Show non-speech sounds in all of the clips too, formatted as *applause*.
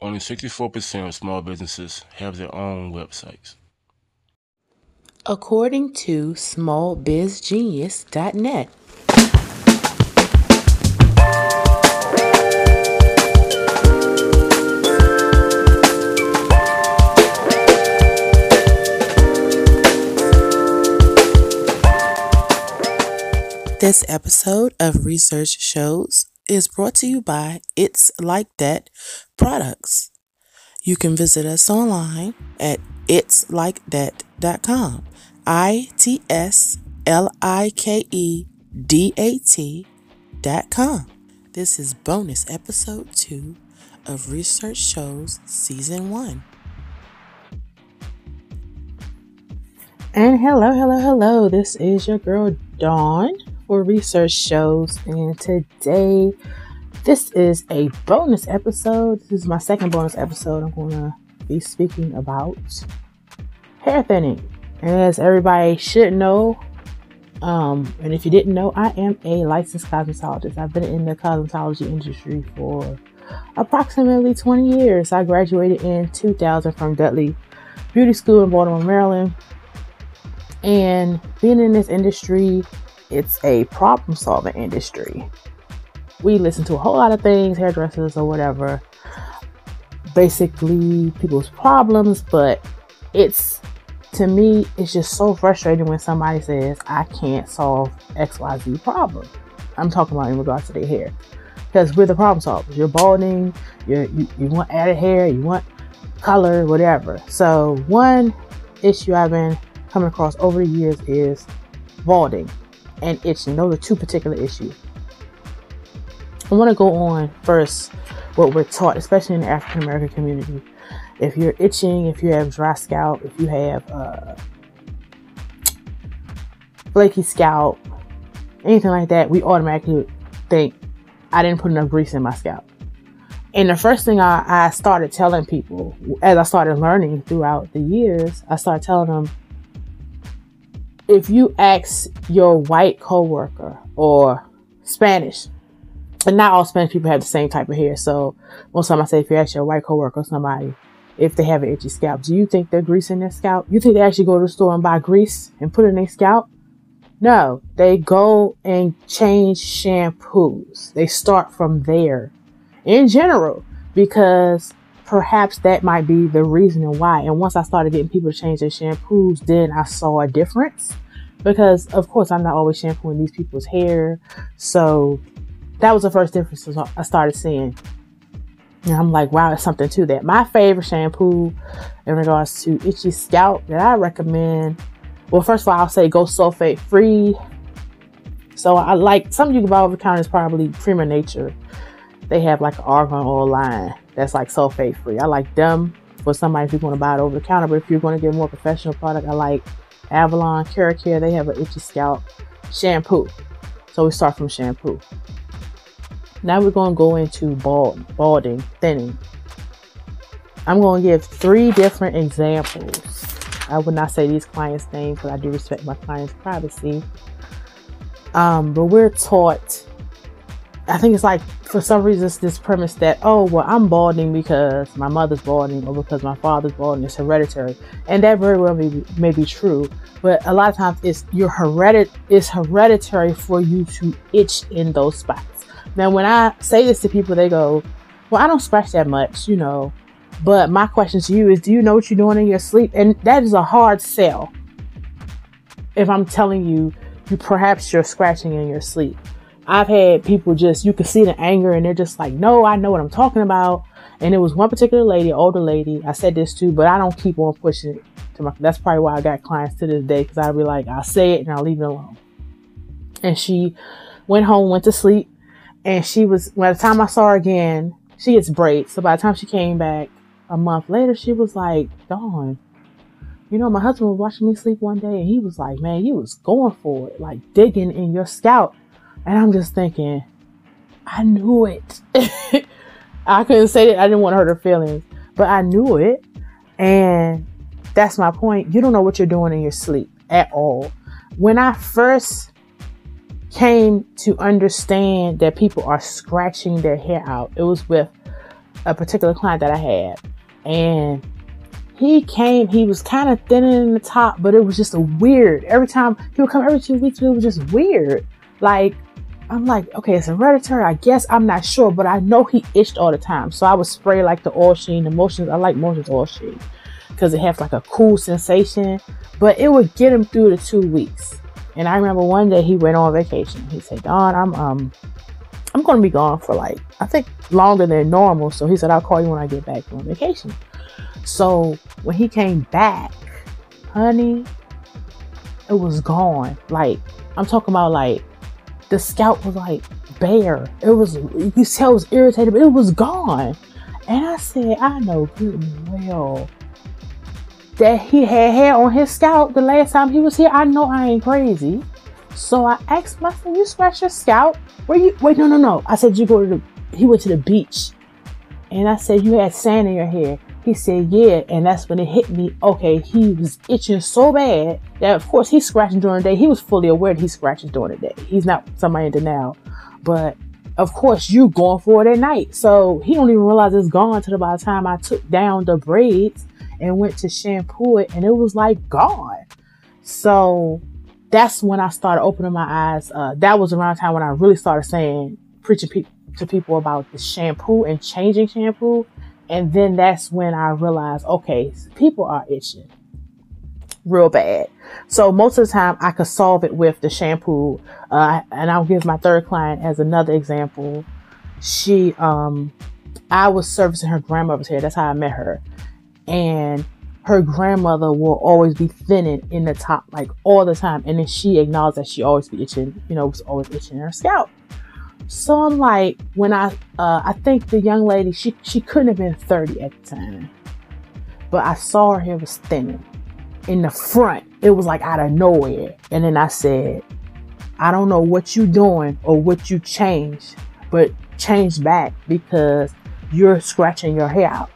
Only 64% of small businesses have their own websites. According to smallbizgenius.net. This episode of Research Shows is brought to you by It's Like Dat Products. You can visit us online at itslikedat.com. I T S L I K E D A T dot com. This is bonus episode two of Research Shows Season 1. And hello, hello, hello. This is your girl Dawn for research shows. And today, this is a bonus episode. This is my second bonus episode. I'm going to be speaking about hair thinning. As everybody should know, um, and if you didn't know, I am a licensed cosmetologist. I've been in the cosmetology industry for approximately 20 years. I graduated in 2000 from Dudley Beauty School in Baltimore, Maryland. And being in this industry it's a problem solving industry. We listen to a whole lot of things, hairdressers or whatever, basically people's problems, but it's to me, it's just so frustrating when somebody says, I can't solve XYZ problem. I'm talking about in regards to their hair. Because we're the problem solvers. You're balding, you're, you, you want added hair, you want color, whatever. So, one issue I've been coming across over the years is balding and itching. Those are two particular issues. I want to go on first what we're taught, especially in the African American community. If you're itching, if you have dry scalp, if you have uh, flaky scalp, anything like that, we automatically think I didn't put enough grease in my scalp. And the first thing I, I started telling people, as I started learning throughout the years, I started telling them if you ask your white coworker or Spanish, and not all Spanish people have the same type of hair. So most time I say if you ask your white coworker or somebody if they have an itchy scalp, do you think they're greasing their scalp? You think they actually go to the store and buy grease and put it in their scalp? No, they go and change shampoos. They start from there in general because perhaps that might be the reason why. And once I started getting people to change their shampoos, then I saw a difference. Because of course I'm not always shampooing these people's hair. So that was the first difference I started seeing. And I'm like, wow, there's something to that. My favorite shampoo in regards to itchy scalp that I recommend. Well, first of all, I'll say go sulfate free. So I like some you can buy over counter is probably Creme of Nature. They have like an argan oil line that's like sulfate free. I like them for somebody if you want to buy it over the counter. But if you're going to get more professional product, I like Avalon, Care. They have an itchy scalp shampoo. So we start from shampoo. Now we're going to go into bald, balding, thinning. I'm going to give three different examples. I would not say these clients' names because I do respect my clients' privacy. Um, but we're taught I think it's like for some reason it's this premise that oh well I'm balding because my mother's balding or because my father's balding. It's hereditary. And that very well may be, may be true. But a lot of times it's your heredit it's hereditary for you to itch in those spots. Now when I say this to people they go well I don't scratch that much you know. But my question to you is do you know what you're doing in your sleep? And that is a hard sell. If I'm telling you you perhaps you're scratching in your sleep I've had people just, you can see the anger and they're just like, no, I know what I'm talking about. And it was one particular lady, older lady. I said this too, but I don't keep on pushing it to my, that's probably why I got clients to this day. Cause I'll be like, I'll say it and I'll leave it alone. And she went home, went to sleep. And she was, by the time I saw her again, she gets braids. So by the time she came back a month later, she was like, Dawn, you know, my husband was watching me sleep one day and he was like, man, you was going for it, like digging in your scalp. And I'm just thinking, I knew it. *laughs* I couldn't say that I didn't want to hurt her feelings, but I knew it. And that's my point. You don't know what you're doing in your sleep at all. When I first came to understand that people are scratching their hair out, it was with a particular client that I had, and he came. He was kind of thinning in the top, but it was just a weird. Every time he would come every two weeks, it was just weird. Like I'm like, okay, it's hereditary. I guess I'm not sure, but I know he itched all the time. So I would spray like the oil sheen, the motions. I like motions oil sheen because it has like a cool sensation, but it would get him through the two weeks. And I remember one day he went on vacation. He said, Dawn, I'm um I'm gonna be gone for like I think longer than normal. So he said, I'll call you when I get back from vacation. So when he came back, honey, it was gone. Like I'm talking about like the scalp was like bare. It was you could tell it was irritated, but it was gone. And I said, I know good and well that he had hair on his scalp the last time he was here. I know I ain't crazy. So I asked my son, you scratch your scalp? Where you wait, no, no, no. I said you go to the he went to the beach. And I said, You had sand in your hair. He said, Yeah. And that's when it hit me. Okay, he was itching so bad that, of course, he's scratching during the day. He was fully aware that he scratches during the day. He's not somebody in denial. But of course, you going for it at night. So he don't even realize it's gone until by the time I took down the braids and went to shampoo it, and it was like gone. So that's when I started opening my eyes. Uh, that was around the time when I really started saying, preaching pe- to people about the shampoo and changing shampoo and then that's when I realized, okay, people are itching real bad. So most of the time I could solve it with the shampoo. Uh, and I'll give my third client as another example. She, um, I was servicing her grandmother's hair. That's how I met her. And her grandmother will always be thinning in the top, like all the time. And then she acknowledged that she always be itching, you know, was always itching her scalp. So I'm like, when I, uh, I think the young lady, she, she couldn't have been 30 at the time, but I saw her hair was thinning in the front. It was like out of nowhere. And then I said, I don't know what you doing or what you changed, but change back because you're scratching your hair out.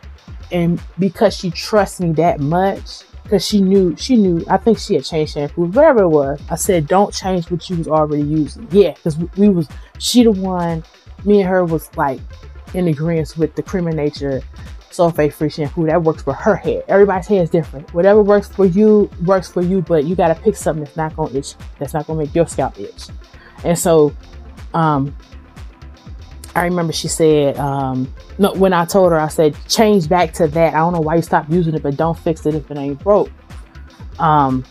And because she trusts me that much, because she knew she knew I think she had changed shampoo, whatever it was. I said, don't change what you was already using. Yeah, because we was she the one, me and her was like in agreement with the Creme of Nature sulfate free shampoo that works for her hair. Everybody's hair is different. Whatever works for you works for you, but you gotta pick something that's not gonna itch, that's not gonna make your scalp itch. And so um I remember she said, um, no, when I told her, I said, change back to that. I don't know why you stopped using it, but don't fix it if it ain't broke. Um,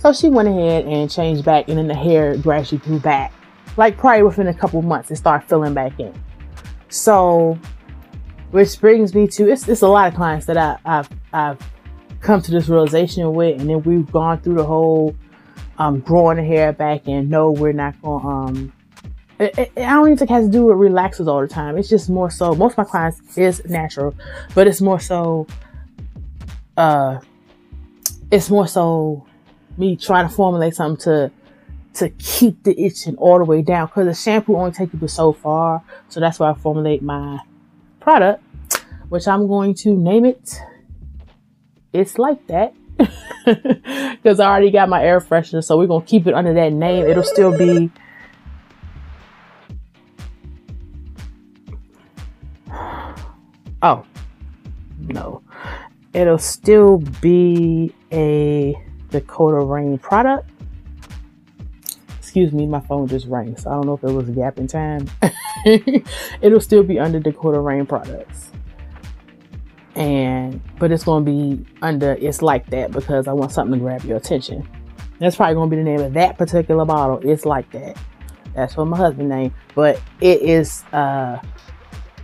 so she went ahead and changed back, and then the hair gradually grew back. Like probably within a couple months, it started filling back in. So, which brings me to it's, it's a lot of clients that I, have I've come to this realization with, and then we've gone through the whole um, growing the hair back, and no, we're not going um, it, it, I don't even think it has to do with relaxers all the time. It's just more so. Most of my clients is natural, but it's more so. Uh, it's more so me trying to formulate something to to keep the itching all the way down because the shampoo only takes you so far. So that's why I formulate my product, which I'm going to name it. It's like that *laughs* because I already got my air freshener, so we're gonna keep it under that name. It'll still be Oh, no. It'll still be a Dakota Rain product. Excuse me, my phone just rang, so I don't know if it was a gap in time. *laughs* It'll still be under Dakota Rain products. And but it's gonna be under it's like that because I want something to grab your attention. That's probably gonna be the name of that particular bottle. It's like that. That's what my husband named. But it is uh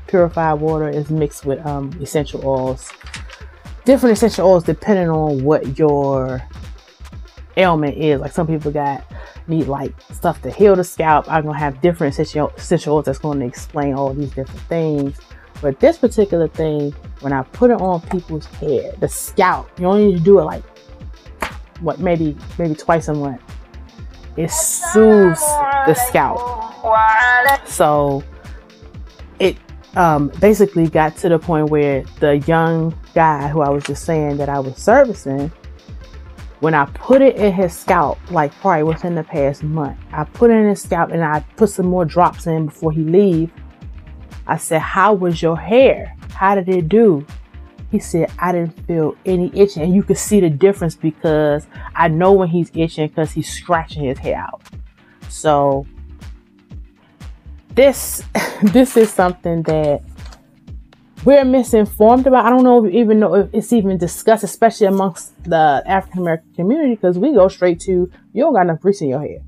purified water is mixed with um, essential oils. Different essential oils depending on what your ailment is. Like some people got need like stuff to heal the scalp. I'm gonna have different essential, essential oils that's going to explain all these different things. But this particular thing, when I put it on people's head, the scalp, you only need to do it like what maybe maybe twice a month. It soothes the scalp. So it um, basically got to the point where the young guy who I was just saying that I was servicing, when I put it in his scalp, like probably within the past month, I put it in his scalp and I put some more drops in before he leave. I said, How was your hair? How did it do? He said, I didn't feel any itching. And you could see the difference because I know when he's itching because he's scratching his hair out. So this *laughs* this is something that we're misinformed about. I don't know even know if it's even discussed, especially amongst the African American community, because we go straight to you don't got enough grease in your hair.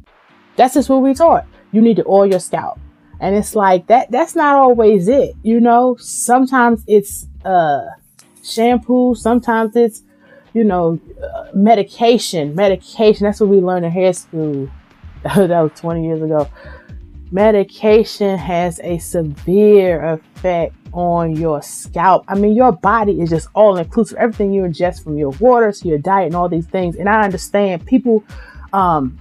That's just what we taught. You need to oil your scalp. And it's like that that's not always it, you know? Sometimes it's uh shampoo, sometimes it's you know, uh, medication, medication. That's what we learned in hair school. *laughs* that was 20 years ago. Medication has a severe effect on your scalp. I mean, your body is just all inclusive. Everything you ingest from your water to your diet and all these things. And I understand people, um,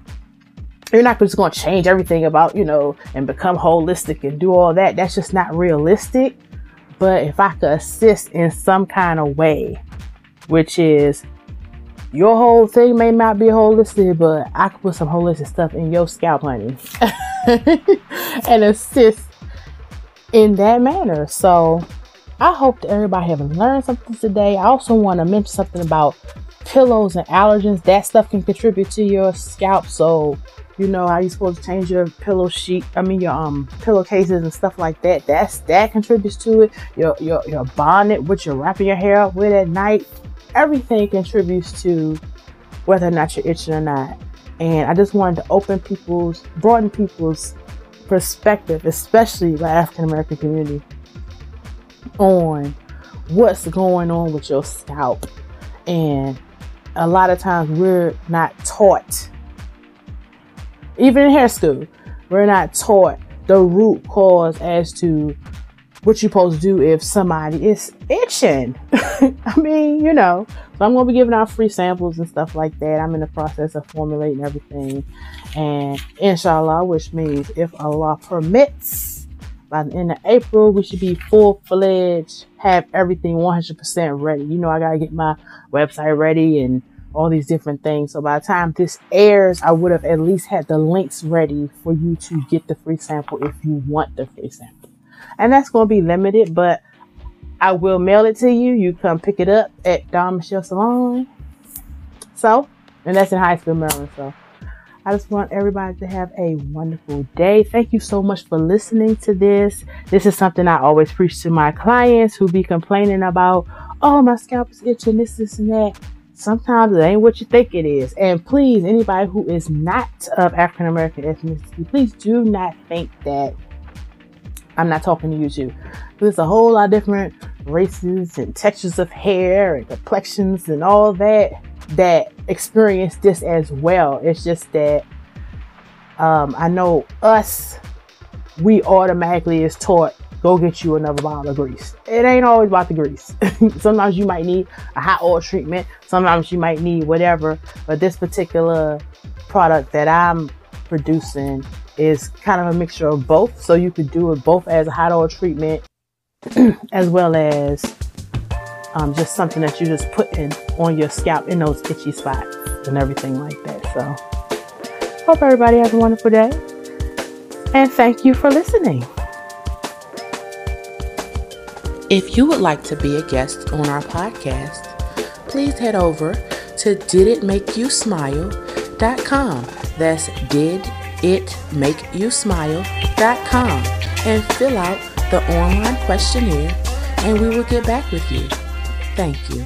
you're not just going to change everything about, you know, and become holistic and do all that. That's just not realistic. But if I could assist in some kind of way, which is your whole thing may not be holistic, but I could put some holistic stuff in your scalp, honey, *laughs* *laughs* and assist in that manner. So I hope that everybody have learned something today. I also want to mention something about pillows and allergens. That stuff can contribute to your scalp. So you know how you're supposed to change your pillow sheet i mean your um pillowcases and stuff like that that's that contributes to it your your, your bonnet which you're wrapping your hair up with at night everything contributes to whether or not you're itching or not and i just wanted to open people's broaden people's perspective especially the african american community on what's going on with your scalp. And a lot of times we're not taught even in hair school, we're not taught the root cause as to what you're supposed to do if somebody is itching. *laughs* I mean, you know. So I'm gonna be giving out free samples and stuff like that. I'm in the process of formulating everything. And inshallah, which means if Allah permits, by the end of April, we should be full fledged, have everything 100% ready. You know, I gotta get my website ready and all these different things. So by the time this airs, I would have at least had the links ready for you to get the free sample if you want the free sample. And that's going to be limited, but I will mail it to you. You come pick it up at Dawn Michelle Salon. So, and that's in Hyattsville, Maryland. So I just want everybody to have a wonderful day. Thank you so much for listening to this. This is something I always preach to my clients who be complaining about, oh, my scalp is itching, this, this, and that sometimes it ain't what you think it is. And please, anybody who is not of African American ethnicity, please do not think that I'm not talking to you too. There's a whole lot of different races and textures of hair and complexions and all that that experience this as well. It's just that um, I know us, we automatically is taught go get you another bottle of grease. It ain't always about the grease. *laughs* sometimes you might need a hot oil treatment. Sometimes you might need whatever. But this particular product that I'm producing is kind of a mixture of both. So you could do it both as a hot oil treatment *clears throat* as well as um, just something that you just put in on your scalp in those itchy spots and everything like that. So hope everybody has a wonderful day. And thank you for listening. If you would like to be a guest on our podcast, please head over to diditmakeyousmile.com. That's diditmakeyousmile.com and fill out the online questionnaire and we will get back with you. Thank you.